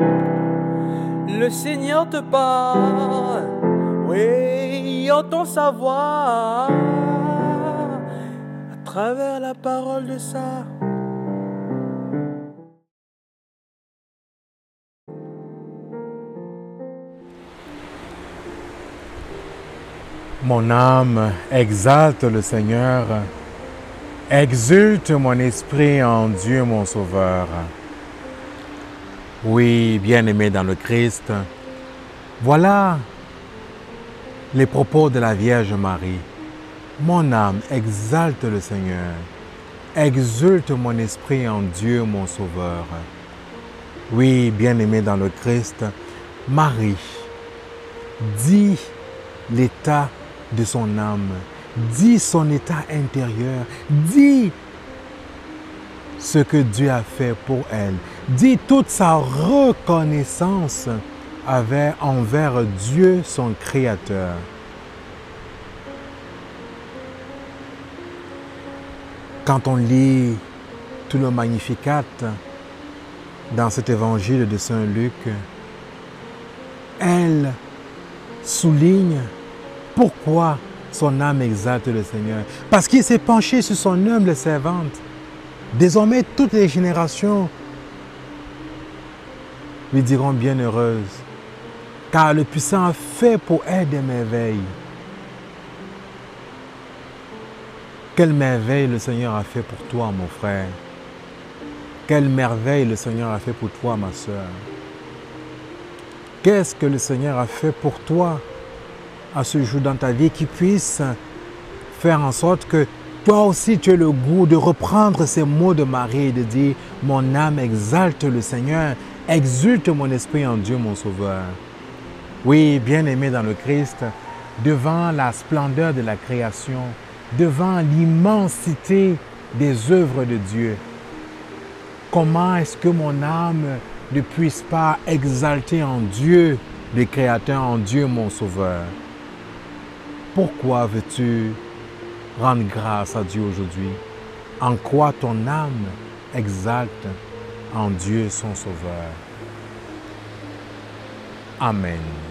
Le Seigneur te parle, oui, entend sa voix à travers la parole de ça. Mon âme exalte le Seigneur, exulte mon esprit en Dieu mon Sauveur. Oui, bien-aimé dans le Christ, voilà les propos de la Vierge Marie. Mon âme exalte le Seigneur, exulte mon esprit en Dieu mon Sauveur. Oui, bien-aimé dans le Christ, Marie dit l'état de son âme, dit son état intérieur, dit ce que Dieu a fait pour elle, dit toute sa reconnaissance envers Dieu son Créateur. Quand on lit tout le Magnificat dans cet évangile de Saint Luc, elle souligne pourquoi son âme exalte le Seigneur Parce qu'il s'est penché sur son humble servante. Désormais, toutes les générations lui diront bienheureuse, car le puissant a fait pour elle des merveilles. Quelle merveille le Seigneur a fait pour toi, mon frère. Quelle merveille le Seigneur a fait pour toi, ma soeur. Qu'est-ce que le Seigneur a fait pour toi à ce jour dans ta vie qui puisse faire en sorte que toi aussi tu aies le goût de reprendre ces mots de Marie et de dire Mon âme exalte le Seigneur, exulte mon esprit en Dieu mon Sauveur. Oui, bien-aimé dans le Christ, devant la splendeur de la création, devant l'immensité des œuvres de Dieu, comment est-ce que mon âme ne puisse pas exalter en Dieu, le Créateur, en Dieu mon Sauveur? Pourquoi veux-tu rendre grâce à Dieu aujourd'hui? En quoi ton âme exalte en Dieu son Sauveur Amen.